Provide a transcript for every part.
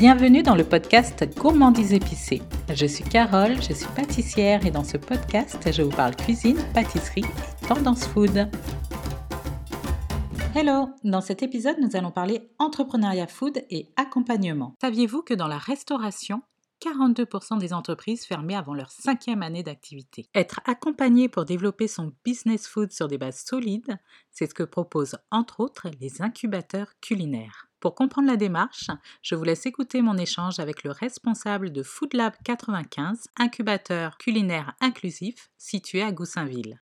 Bienvenue dans le podcast Gourmandise épicée. Je suis Carole, je suis pâtissière et dans ce podcast, je vous parle cuisine, pâtisserie tendance food. Hello Dans cet épisode, nous allons parler entrepreneuriat food et accompagnement. Saviez-vous que dans la restauration, 42% des entreprises fermaient avant leur cinquième année d'activité? Être accompagné pour développer son business food sur des bases solides, c'est ce que proposent entre autres les incubateurs culinaires. Pour comprendre la démarche, je vous laisse écouter mon échange avec le responsable de Food Lab 95, incubateur culinaire inclusif situé à Goussainville.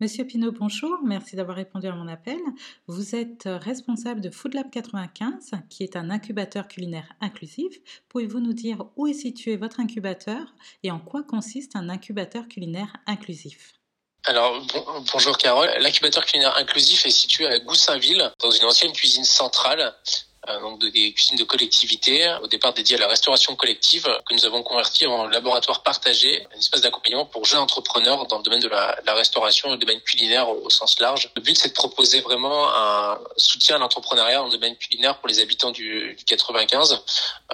Monsieur Pinault, bonjour, merci d'avoir répondu à mon appel. Vous êtes responsable de Food Lab 95, qui est un incubateur culinaire inclusif. Pouvez-vous nous dire où est situé votre incubateur et en quoi consiste un incubateur culinaire inclusif? Alors bonjour Carole, l'incubateur culinaire inclusif est situé à Goussainville, dans une ancienne cuisine centrale donc des cuisines de collectivité, au départ dédiées à la restauration collective, que nous avons converti en laboratoire partagé, un espace d'accompagnement pour jeunes entrepreneurs dans le domaine de la, la restauration et le domaine culinaire au, sens large. Le but, c'est de proposer vraiment un soutien à l'entrepreneuriat en domaine culinaire pour les habitants du, du 95,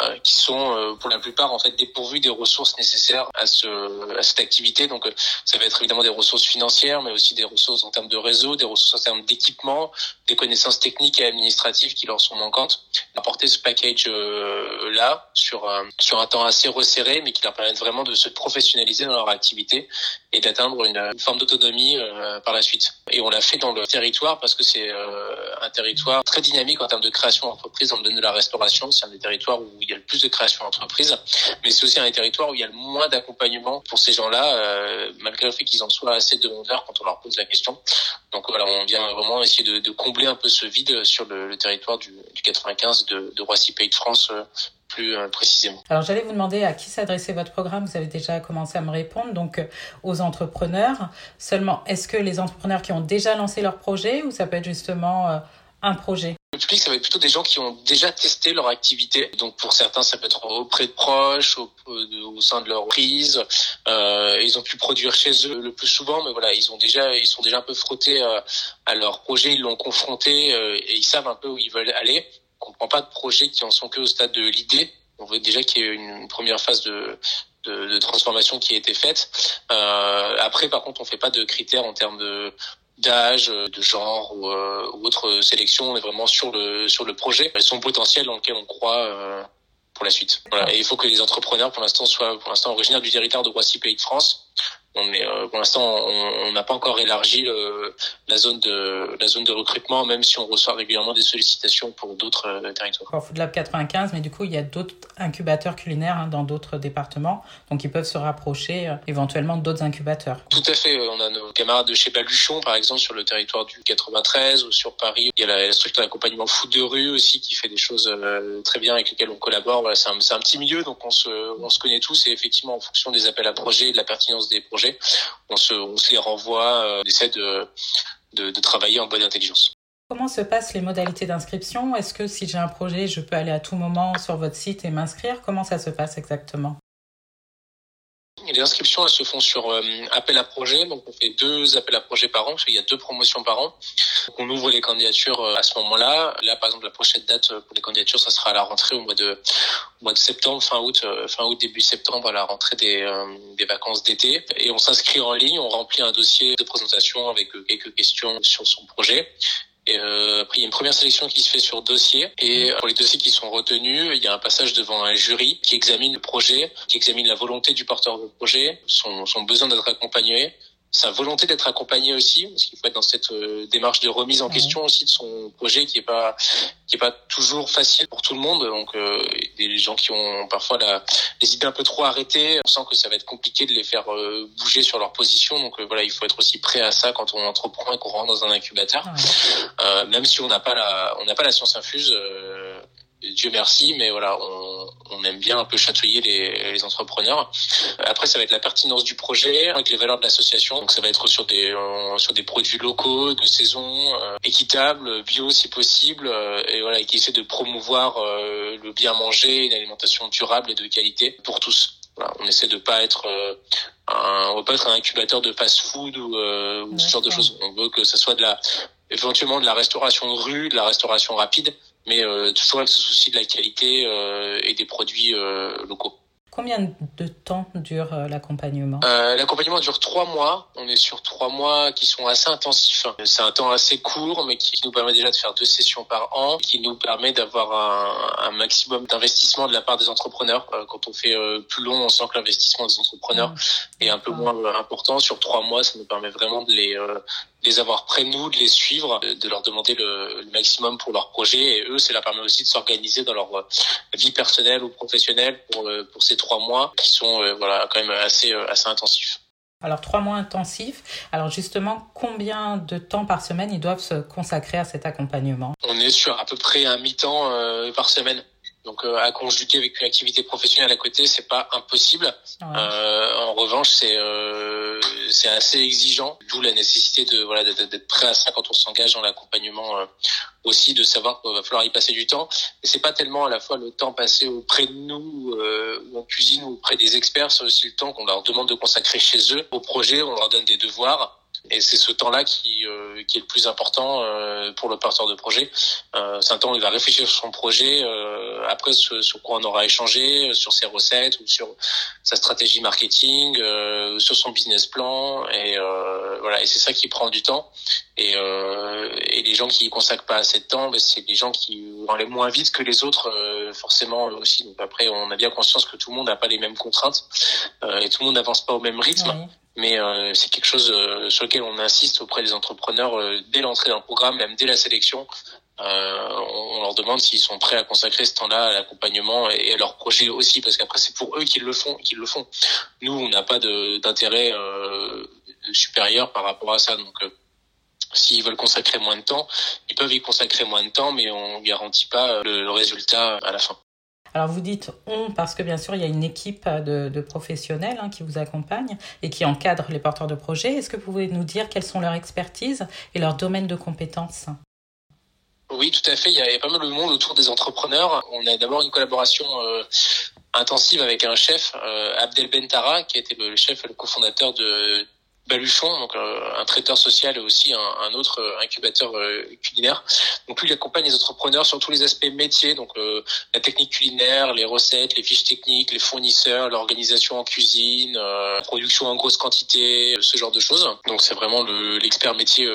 euh, qui sont euh, pour la plupart en fait dépourvus des ressources nécessaires à, ce, à cette activité. Donc, ça va être évidemment des ressources financières, mais aussi des ressources en termes de réseau, des ressources en termes d'équipement, des connaissances techniques et administratives qui leur sont manquantes apporter ce package euh, là sur un, sur un temps assez resserré, mais qui leur permettent vraiment de se professionnaliser dans leur activité et d'atteindre une, forme d'autonomie euh, par la suite. Et on l'a fait dans le territoire parce que c'est euh, un territoire très dynamique en termes de création d'entreprise dans le domaine de la restauration. C'est un des territoires où il y a le plus de création d'entreprise, mais c'est aussi un des territoires où il y a le moins d'accompagnement pour ces gens-là, malgré le fait qu'ils en soient assez demandeurs quand on leur pose la question. Donc voilà, on vient vraiment essayer de, combler un peu ce vide sur le, territoire du, du 95 de, de Roissy Pays de France euh, plus euh, précisément. Alors j'allais vous demander à qui s'adressait votre programme. Vous avez déjà commencé à me répondre, donc euh, aux entrepreneurs. Seulement, est-ce que les entrepreneurs qui ont déjà lancé leur projet ou ça peut être justement un public, ça va être plutôt des gens qui ont déjà testé leur activité. Donc pour certains, ça peut être auprès de proches, au, au sein de leur prise. Euh, ils ont pu produire chez eux le plus souvent, mais voilà, ils ont déjà, ils sont déjà un peu frottés euh, à leur projet, ils l'ont confronté euh, et ils savent un peu où ils veulent aller. On ne prend pas de projets qui en sont que au stade de l'idée. On veut déjà qu'il y ait une première phase de, transformation qui a été faite. Euh, après, par contre, on fait pas de critères en termes de d'âge, de genre ou, euh, ou, autre sélection. On est vraiment sur le sur le projet, son potentiel dans lequel on croit euh, pour la suite. Voilà. Et il faut que les entrepreneurs, pour l'instant, soient pour l'instant originaires du territoire de Roissy, pays de France. Mais euh, pour l'instant, on n'a pas encore élargi la zone de la zone de recrutement, même si on reçoit régulièrement des sollicitations pour d'autres euh, territoires. Food Lab 95, mais du coup, il y a d'autres incubateurs culinaires hein, dans d'autres départements, donc ils peuvent se rapprocher euh, éventuellement d'autres incubateurs. Tout à fait. On a nos camarades de chez Baluchon, par exemple, sur le territoire du 93 ou sur Paris. Il y a la, structure d'accompagnement foot de rue aussi qui fait des choses euh, très bien avec lesquelles on collabore. Voilà, c'est un, un, petit milieu, donc on se on se connaît tous et effectivement, en fonction des appels à projets et de la pertinence des projets on se, on renvoie, euh, on essaie de travailler en bonne intelligence. Comment se passent les modalités d'inscription? Est-ce que si j'ai un projet, je peux aller à tout moment sur votre site et m'inscrire? Comment ça se passe exactement? Les inscriptions, elles se font sur euh, appel à projet. Donc, on fait deux appels à projet par an, parce qu'il y a deux promotions par an. On ouvre les candidatures euh, à ce moment-là. Là, par exemple, la prochaine date euh, pour les candidatures, ça sera à la rentrée au mois de, au mois de septembre, fin août, fin août, début septembre, à la rentrée des, des vacances d'été. Et on s'inscrit en ligne, on remplit un dossier de présentation avec quelques questions sur son projet. Et euh, après, il y a une première sélection qui se fait sur dossier. Et pour les dossiers qui sont retenus, il y a un passage devant un jury qui examine le projet, qui examine la volonté du porteur de projet, son, son besoin d'être accompagné, sa volonté d'être accompagné aussi, parce qu'il faut être dans cette euh, démarche de remise en question aussi de son projet qui est pas qui est pas toujours facile pour tout le monde. Donc euh, des gens qui ont parfois la, les idées un peu trop arrêtées, on sent que ça va être compliqué de les faire euh, bouger sur leur position. Donc euh, voilà, il faut être aussi prêt à ça quand on entreprend et qu'on rentre dans un incubateur, même si on n'a pas la on n'a pas la science infuse. Dieu merci, mais voilà, on, on, aime bien un peu chatouiller les, les, entrepreneurs. Après, ça va être la pertinence du projet avec les valeurs de l'association. Donc, ça va être sur des euh, sur des produits locaux, de saison, euh, équitables, bio si possible, euh, et voilà, qui essaie de promouvoir euh, le bien manger, une alimentation durable et de qualité pour tous. Voilà, on essaie de pas être un, on veut pas être un incubateur de fast-food ou, ou ce genre de choses. On veut que ça soit de la éventuellement de la restauration de rue, de la restauration rapide, mais toujours avec ce souci de la qualité et des produits locaux. Combien de temps dure euh, l'accompagnement? Euh, L'accompagnement dure trois mois. On est sur trois mois qui sont assez intensifs. C'est un temps assez court, mais qui nous permet déjà de faire deux sessions par an, qui nous permet d'avoir un, un, maximum d'investissement de la part des entrepreneurs. Euh, quand on fait plus long, on sent que l'investissement des entrepreneurs mmh. est un peu moins important. Sur trois mois, ça nous permet vraiment de les les avoir près de nous, de les suivre, de leur demander le, le maximum pour leur projet. Et eux, ça leur permet aussi de s'organiser dans leur vie personnelle ou professionnelle pour, pour ces trois mois qui sont euh, voilà quand même assez euh, assez intensifs. Alors trois mois intensifs. Alors justement, combien de temps par semaine ils doivent se consacrer à cet accompagnement? On est sur à peu près un mi-temps euh, par semaine. Donc à conjuguer avec une activité professionnelle à côté, c'est pas impossible. en revanche, c'est c'est assez exigeant, d'où la nécessité de voilà d'être prêt à ça quand on s'engage dans l'accompagnement aussi de savoir qu'il va falloir y passer du temps. Et c'est pas tellement à la fois le temps passé auprès de nous euh, ou en cuisine ou auprès des experts, c'est aussi le temps qu'on leur demande de consacrer chez eux au projet. On leur donne des devoirs et c'est ce temps-là qui, euh, qui est le plus important euh, pour le porteur de projet. Euh, c'est un temps où il va réfléchir sur son projet, euh, après sur, quoi on aura échangé, sur ses recettes ou sur sa stratégie marketing, sur son business plan. Et voilà, et c'est ça qui prend du temps. Et, et les gens qui y consacrent pas assez de temps, ben, c'est des gens qui aller moins vite que les autres, forcément aussi. Donc après, on a bien conscience que tout le monde n'a pas les mêmes contraintes et tout le monde n'avance pas au même rythme mais euh, c'est quelque chose euh, sur lequel on insiste auprès des entrepreneurs euh, dès l'entrée dans le programme, même dès la sélection. on, leur demande s'ils sont prêts à consacrer ce temps-là à l'accompagnement et, à leur projet aussi, parce qu'après c'est pour eux qu'ils le font, qu'ils le font. Nous, on n'a pas d'intérêt supérieur par rapport à ça, donc. S'ils veulent consacrer moins de temps, ils peuvent y consacrer moins de temps, mais on garantit pas le résultat à la fin. Alors vous dites on parce que bien sûr il y a une équipe de, professionnels hein, qui vous accompagnent et qui encadrent les porteurs de projets. Est-ce que vous pouvez nous dire quelles sont leurs expertises et leurs domaines de compétences? Oui, tout à fait. Il y a pas mal de monde autour des entrepreneurs. On a d'abord une collaboration euh, intensive avec un chef, euh, Abdel Bentara, qui était le chef et le cofondateur de Baluchon, donc euh, un traiteur social et aussi un, un autre euh, incubateur euh, culinaire. Donc lui, il accompagne les entrepreneurs sur tous les aspects métiers, donc la technique culinaire, les recettes, les fiches techniques, les fournisseurs, l'organisation en cuisine, la production en grosse quantité, ce genre de choses. Donc c'est vraiment l'expert métier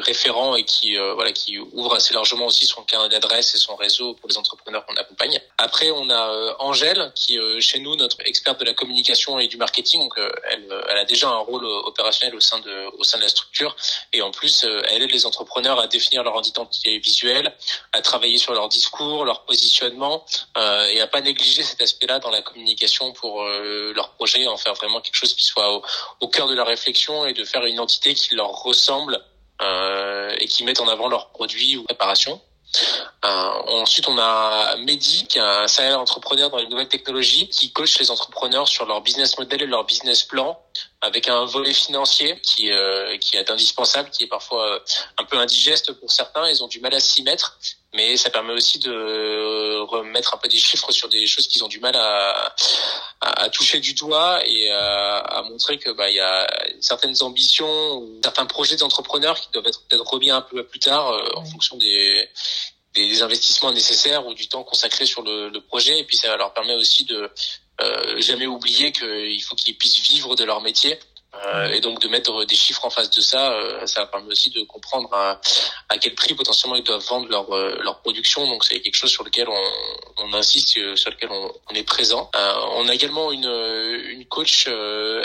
référent et qui voilà qui ouvre assez largement aussi son carnet d'adresse et son réseau pour les entrepreneurs qu'on accompagne. Après, on a Angèle qui chez nous notre experte de la communication et du marketing. Donc elle, elle a déjà un rôle opérationnel au sein de au sein de la structure et en plus euh, elle aide les entrepreneurs à définir leur identité visuelle, à travailler sur leur discours, leur positionnement euh, et à pas négliger cet aspect-là dans la communication pour euh, leur projet, en faire vraiment quelque chose qui soit au, cœur de la réflexion et de faire une identité qui leur ressemble et qui mette en avant leurs produits ou préparations. Euh, ensuite, on a Mehdi, qui est un salaire entrepreneur dans les nouvelles technologies, qui coach les entrepreneurs sur leur business model et leur business plan, avec un volet financier qui, euh, qui est indispensable, qui est parfois euh, un peu indigeste pour certains. Ils ont du mal à s'y mettre, mais ça permet aussi de remettre un peu des chiffres sur des choses qu'ils ont du mal à, à, toucher du doigt et à, à montrer que bah il y a certaines ambitions ou certains projets d'entrepreneurs qui doivent être peut-être remis un peu plus tard en fonction des des investissements nécessaires ou du temps consacré sur le, projet. Et puis ça leur permet aussi de euh, jamais oublier qu'il faut qu'ils puissent vivre de leur métier. Euh, et donc de mettre des chiffres en face de ça, euh, ça permet aussi de comprendre à, à, quel prix potentiellement ils doivent vendre leur, euh, leur production. Donc c'est quelque chose sur lequel on, on insiste, sur lequel on, on est présent. On a également une, une coach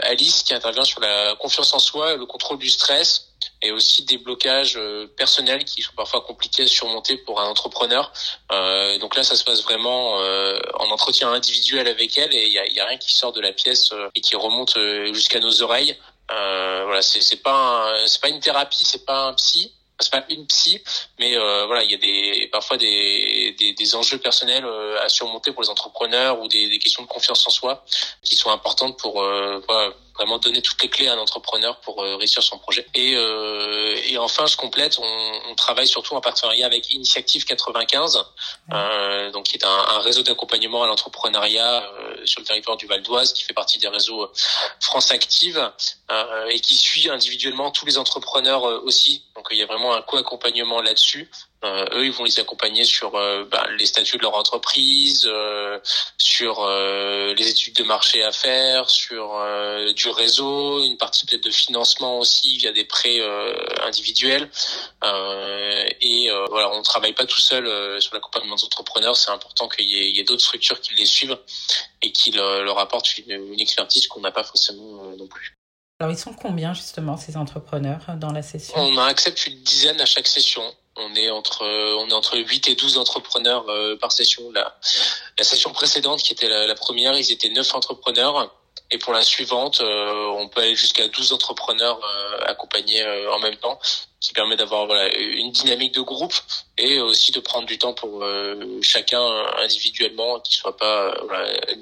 Alice qui intervient sur la confiance en soi, le contrôle du stress, et aussi des blocages euh, personnels qui sont parfois compliqués à surmonter pour un entrepreneur. Euh, donc là, ça se passe vraiment euh, en entretien individuel avec elle et il y a, y a, rien qui sort de la pièce euh, et qui remonte jusqu'à nos oreilles. voilà, c'est c'est pas c'est pas une thérapie, c'est pas un psy, c'est pas une psy, mais euh, voilà, il y a des parfois des, des, des enjeux personnels à surmonter pour les entrepreneurs ou des, des, questions de confiance en soi qui sont importantes pour euh, voilà, vraiment donner toutes les clés à un entrepreneur pour euh, réussir son projet. Et, euh, et enfin, je complète, on, on, travaille surtout en partenariat avec Initiative 95, euh, donc qui est un, un réseau d'accompagnement à l'entrepreneuriat euh, sur le territoire du Val d'Oise, qui fait partie des réseaux France Active et qui suit individuellement tous les entrepreneurs aussi. Donc il y a vraiment un co-accompagnement là-dessus. Euh, eux, ils vont les accompagner sur euh, bah, les statuts de leur entreprise, euh, sur les études de marché à faire, sur du réseau, une partie peut-être de financement aussi via des prêts individuels. et voilà, on travaille pas tout seul sur l'accompagnement des entrepreneurs. C'est important qu'il y ait, ait d'autres structures qui les suivent et qui leur apportent une expertise qu'on n'a pas forcément non plus. Alors, ils sont combien justement ces entrepreneurs dans la session? On en accepte une dizaine à chaque session. On est entre on est entre 8 et 12 entrepreneurs euh, par session. La, la session précédente, qui était la, la première, ils étaient 9 entrepreneurs. Et pour la suivante, euh, on peut aller jusqu'à 12 entrepreneurs euh, accompagnés en même temps qui permet d'avoir voilà une dynamique de groupe et aussi de prendre du temps pour euh, chacun individuellement qui soit pas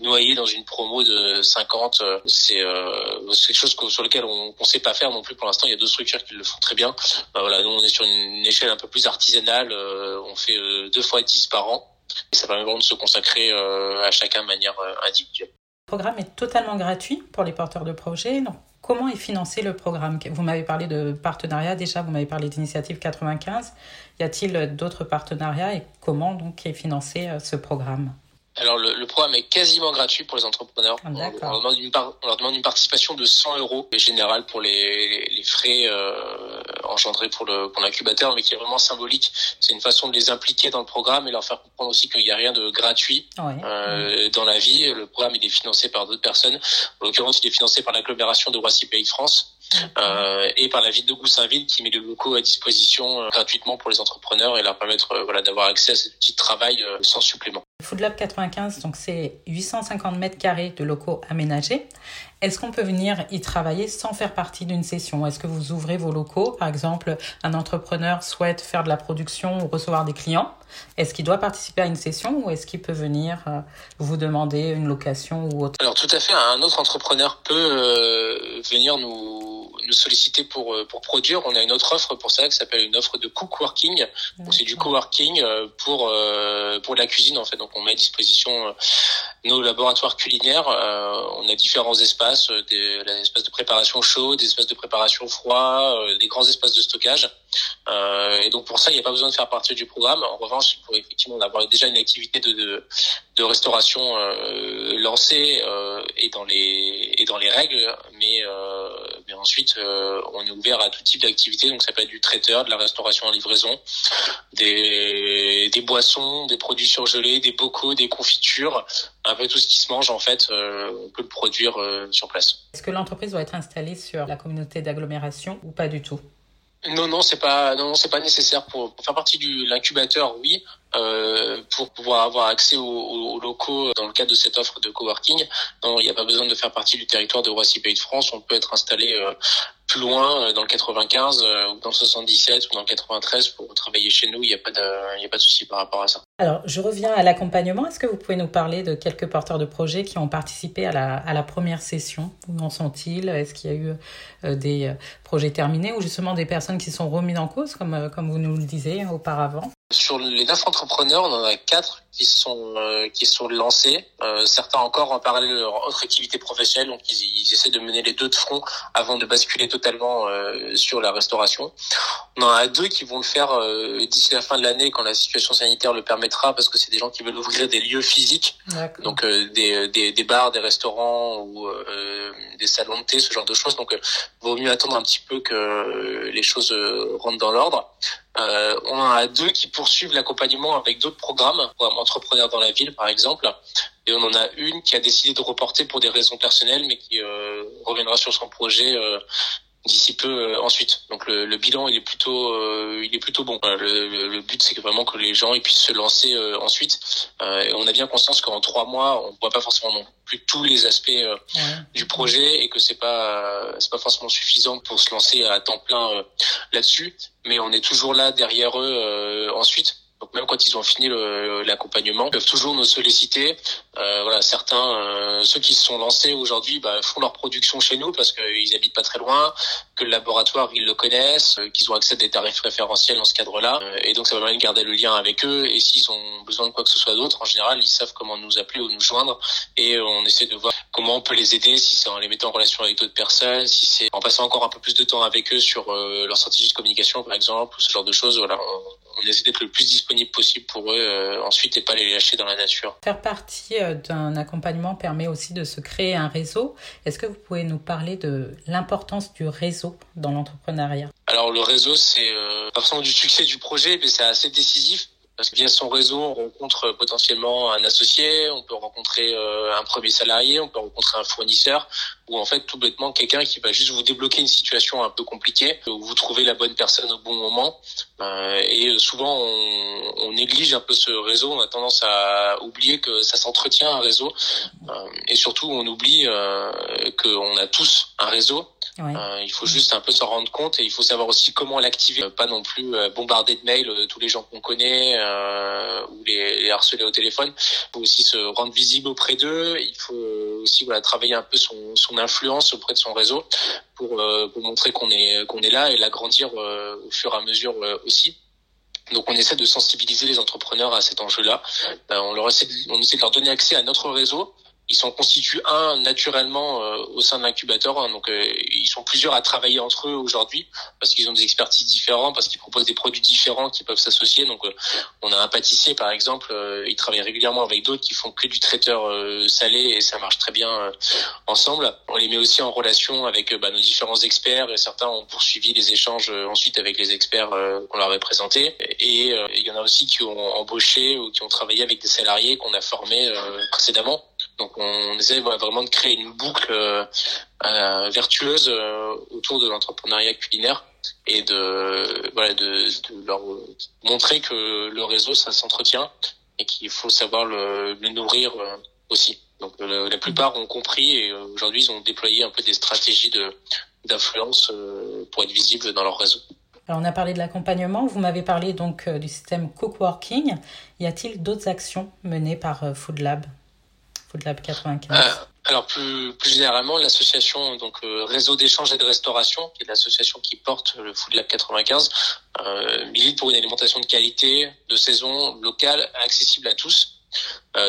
noyé dans une promo de 50 c'est euh, quelque chose sur lequel on ne sait pas faire non plus pour l'instant. Il y a deux structures qui le font très bien. Bah, voilà nous on est sur une, échelle un peu plus artisanale euh, on fait deux fois 10 par an. Et ça permet vraiment de se consacrer à chacun de manière individuelle. le programme est totalement gratuit pour les porteurs de projets. Comment est financé le programme? Vous m'avez parlé de partenariat déjà, vous m'avez parlé d'initiative 95. Y a-t-il d'autres partenariats et comment donc est financé euh, ce programme? Alors le, le, programme est quasiment gratuit pour les entrepreneurs. Ah, on, leur demande une on, leur demande une participation de 100 euros général pour les, les frais euh, engendrés pour le pour l'incubateur, mais qui est vraiment symbolique. C'est une façon de les impliquer dans le programme et leur faire comprendre aussi qu'il n'y a rien de gratuit euh, dans la vie. Le programme il est financé par d'autres personnes. En l'occurrence, il est financé par l'agglomération de Roissy Pays de France. Euh, et par la ville de Goussainville qui met le locaux à disposition euh, gratuitement pour les entrepreneurs et leur permettre euh, voilà d'avoir accès à outils de travail sans supplément. Food Lab 95, donc c'est 850 mètres carrés de locaux aménagés. Est-ce qu'on peut venir y travailler sans faire partie d'une session? Est-ce que vous ouvrez vos locaux? Par exemple, un entrepreneur souhaite faire de la production ou recevoir des clients. Est-ce qu'il doit participer à une session ou est-ce qu'il peut venir vous demander une location ou autre? Alors tout à fait, un autre entrepreneur peut venir nous nous solliciter pour euh, pour produire. On a une autre offre pour ça qui s'appelle une offre de cookworking. Donc c'est du coworking euh, pour euh, pour la cuisine en fait. Donc on met à disposition nos laboratoires culinaires. on a différents espaces, des, des espaces de préparation chaud, des espaces de préparation froid, des grands espaces de stockage. et donc pour ça, il n'y a pas besoin de faire partie du programme. En revanche, pour effectivement avoir déjà une activité de de, de restauration lancée et dans les et dans les règles, mais ensuite euh, on est ouvert à tout type d'activité, donc ça peut être du traiteur, de la restauration en livraison, des, des boissons, des produits surgelés, des bocaux, des confitures, un peu tout ce qui se mange en fait, euh, on peut le produire euh, sur place. Est-ce que l'entreprise doit être installée sur la communauté d'agglomération ou pas du tout? Non, non, c'est pas, non, c'est pas nécessaire pour, pour faire partie du l'incubateur. Oui, euh, pour pouvoir avoir accès aux, aux, locaux dans le cadre de cette offre de coworking. Non, il n'y a pas besoin de faire partie du territoire de Roissy Pays de France. On peut être installé euh, plus loin euh, dans le 95 euh, ou dans le 77 ou dans le 93 pour travailler chez nous. Il n'y a pas de, il a pas de souci par rapport à ça. Alors, je reviens à l'accompagnement. Est-ce que vous pouvez nous parler de quelques porteurs de projets qui ont participé à la, à la première session? Où en sont-ils? Est-ce qu'il y a eu des projets terminés ou justement des personnes qui sont remises en cause, comme, comme vous nous le disiez auparavant? Sur les neuf entrepreneurs, on en a quatre qui sont euh, qui sont lancés. Euh, certains encore en parallèle de leur autre activité professionnelle, donc ils, ils, essaient de mener les deux de front avant de basculer totalement euh, sur la restauration. On en a deux qui vont le faire euh, d'ici la fin de l'année quand la situation sanitaire le permettra, parce que c'est des gens qui veulent ouvrir des lieux physiques, donc des, des, des, bars, des restaurants ou des salons de thé, ce genre de choses. Donc, vaut mieux attendre un petit peu que les choses rentrent dans l'ordre. Euh, on en a deux qui poursuivent l'accompagnement avec d'autres programmes, programme entrepreneurs dans la ville par exemple, et on en a une qui a décidé de reporter pour des raisons personnelles, mais qui euh, reviendra sur son projet euh, d'ici peu euh, ensuite. Donc le, le, bilan il est plutôt euh, il est plutôt bon. le, le, but c'est que vraiment que les gens ils puissent se lancer euh, ensuite. et on a bien conscience qu'en trois mois on voit pas forcément non plus tous les aspects du projet et que c'est pas c'est pas forcément suffisant pour se lancer à temps plein là-dessus. Mais on est toujours là derrière eux ensuite donc même quand ils ont fini l'accompagnement, ils peuvent toujours nous solliciter. Euh, voilà, certains, euh, ceux qui se sont lancés aujourd'hui, bah, font leur production chez nous parce qu'ils habitent pas très loin, que le laboratoire ils le connaissent, euh, qu'ils ont accès à des tarifs référentiels dans ce cadre-là, euh, et donc ça va permettre de garder le lien avec eux. Et s'ils ont besoin de quoi que ce soit d'autre, en général, ils savent comment nous appeler ou nous joindre, et on essaie de voir comment on peut les aider, si c'est en les mettant en relation avec d'autres personnes, si c'est en passant encore un peu plus de temps avec eux sur leur stratégie de communication par exemple, ou ce genre de choses. Voilà, essaie d'être le plus disponible possible pour eux ensuite et pas les lâcher dans la nature. Faire partie d'un accompagnement permet aussi de se créer un réseau. Est-ce que vous pouvez nous parler de l'importance du réseau dans l'entrepreneuriat? Alors le réseau, c'est euh, du succès du projet, mais c'est assez décisif parce que via son réseau, on rencontre potentiellement un associé, on peut rencontrer euh, un premier salarié, on peut rencontrer un fournisseur, ou en fait tout bêtement quelqu'un qui va juste vous débloquer une situation un peu compliquée, où vous trouvez la bonne personne au bon moment. Euh, et souvent, on, on, néglige un peu ce réseau, on a tendance à oublier que ça s'entretient un réseau, euh, et surtout on oublie qu'on a tous un réseau euh, il faut juste un peu s'en rendre compte et il faut savoir aussi comment l'activer, pas non plus euh, bombarder de mails euh, tous les gens qu'on connaît ou les, harceler au téléphone. Il faut aussi se rendre visible auprès d'eux. Il faut aussi voilà travailler un peu son, son influence auprès de son réseau pour, pour montrer qu'on est qu'on est là et l'agrandir au fur et à mesure aussi. Donc on essaie de sensibiliser les entrepreneurs à cet enjeu-là. on leur essaie on essaie de leur donner accès à notre réseau ils s'en constituent un naturellement euh, au sein de l'incubateur. Hein. donc euh, ils sont plusieurs à travailler entre eux aujourd'hui parce qu'ils ont des expertises différentes, parce qu'ils proposent des produits différents qui peuvent s'associer. Donc euh, on a un pâtissier par exemple, il travaille régulièrement avec d'autres qui font que du traiteur salé et ça marche très bien ensemble. On les met aussi en relation avec bah, nos différents experts et certains ont poursuivi les échanges ensuite avec les experts qu'on leur avait présentés. Et il y en a aussi qui ont embauché ou qui ont travaillé avec des salariés qu'on a formés précédemment. Donc on essaie vraiment de créer une boucle euh, euh, vertueuse euh, autour de l'entrepreneuriat culinaire et de leur montrer que le réseau ça s'entretient et qu'il faut savoir le, nourrir aussi. Donc la plupart ont compris et aujourd'hui ils ont déployé un peu des stratégies d'influence pour être visibles dans leur réseau. Alors on a parlé de l'accompagnement, vous m'avez parlé donc du système cookworking. Y a-t-il d'autres actions menées par Food Lab? Food 95 euh, alors plus, généralement, l'association donc euh, Réseau d'échange et de restauration, qui est l'association qui porte le Food Lab 95, euh, milite pour une alimentation de qualité, de saison, locale, accessible à tous.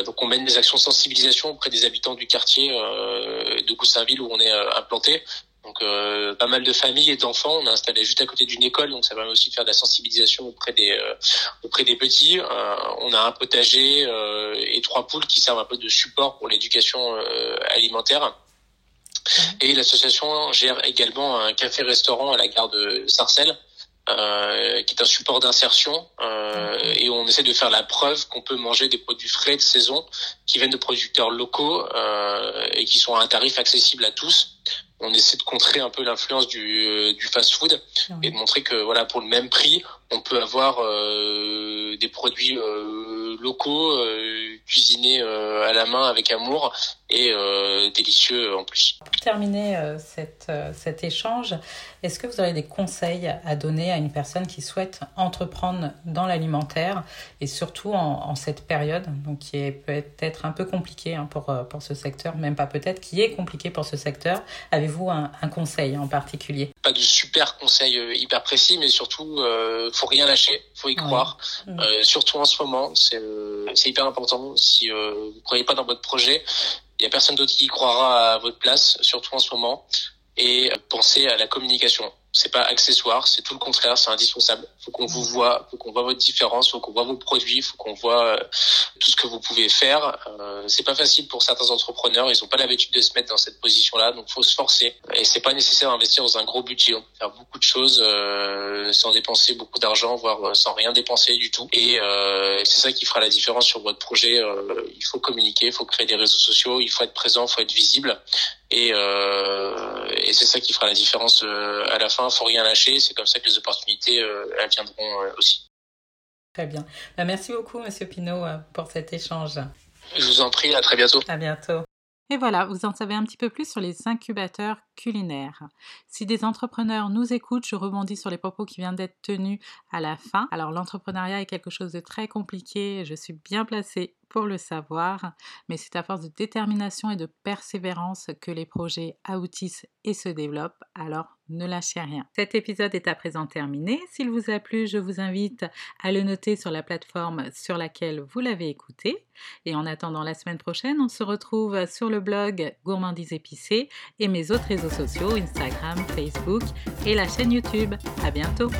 Donc on mène des actions de sensibilisation auprès des habitants du quartier de Goussainville où on est implanté donc euh, pas mal de familles et d'enfants. On a installé juste à côté d'une école, donc ça permet aussi de faire de la sensibilisation auprès des euh, auprès des petits. Euh, on a un potager et trois poules qui servent un peu de support pour l'éducation alimentaire. Et l'association gère également un café-restaurant à la gare de Sarcelles, euh, qui est un support d'insertion euh, et on essaie de faire la preuve qu'on peut manger des produits frais de saison qui viennent de producteurs locaux euh, et qui sont à un tarif accessible à tous on essaie de contrer un peu l'influence du, euh, du fast-food et de montrer que voilà pour le même prix, on peut avoir euh, des produits euh, locaux cuisinés à la main avec amour et délicieux en plus. Pour terminer cette, cet échange, est-ce que vous aurez des conseils à donner à une personne qui souhaite entreprendre dans l'alimentaire et surtout en, en, cette période, donc qui est peut-être un peu compliquée hein, pour, pour ce secteur, même pas peut-être, qui est compliqué pour ce secteur Avez-vous un, un, conseil en particulier? Pas de super conseil euh, hyper précis, mais surtout, euh, faut rien lâcher, faut y croire. Mm. Euh, surtout en ce moment, c'est euh, hyper important. Si euh, vous ne croyez pas dans votre projet, il y a personne d'autre qui croira à votre place, surtout en ce moment. Et pensez à la communication c'est pas accessoire, c'est tout le contraire, c'est indispensable. Faut qu'on vous voit, faut qu'on voit votre différence, faut qu'on voit vos produits, faut qu'on voit euh, tout ce que vous pouvez faire. Euh, c'est pas facile pour certains entrepreneurs, ils ont pas l'habitude de se mettre dans cette position-là, donc faut se forcer. Et c'est pas nécessaire d'investir dans un gros budget, faire beaucoup de choses euh, sans dépenser beaucoup d'argent, voire euh, sans rien dépenser du tout. Et euh, c'est ça qui fera la différence sur votre projet. il faut communiquer, il faut créer des réseaux sociaux, il faut être présent, il faut être visible. Et, euh, et c'est ça qui fera la différence euh, à la fin. Faut rien lâcher. C'est comme ça que les opportunités euh, elles viendront aussi. Très bien. Bah, merci beaucoup, Monsieur Pinault, pour cet échange. Je vous en prie. À très bientôt. À bientôt. Et voilà, vous en savez un petit peu plus sur les incubateurs culinaires. Si des entrepreneurs nous écoutent, je rebondis sur les propos qui viennent d'être tenus à la fin. Alors l'entrepreneuriat est quelque chose de très compliqué, je suis bien placée pour le savoir, mais c'est à force de détermination et de persévérance que les projets aboutissent et se développent, alors ne lâchez rien. Cet épisode est à présent terminé. S'il vous a plu, je vous invite à le noter sur la plateforme sur laquelle vous l'avez écouté. Et en attendant la semaine prochaine, on se retrouve sur le blog Gourmandise épicée et mes autres réseaux sociaux, Instagram, Facebook et la chaîne YouTube. À bientôt!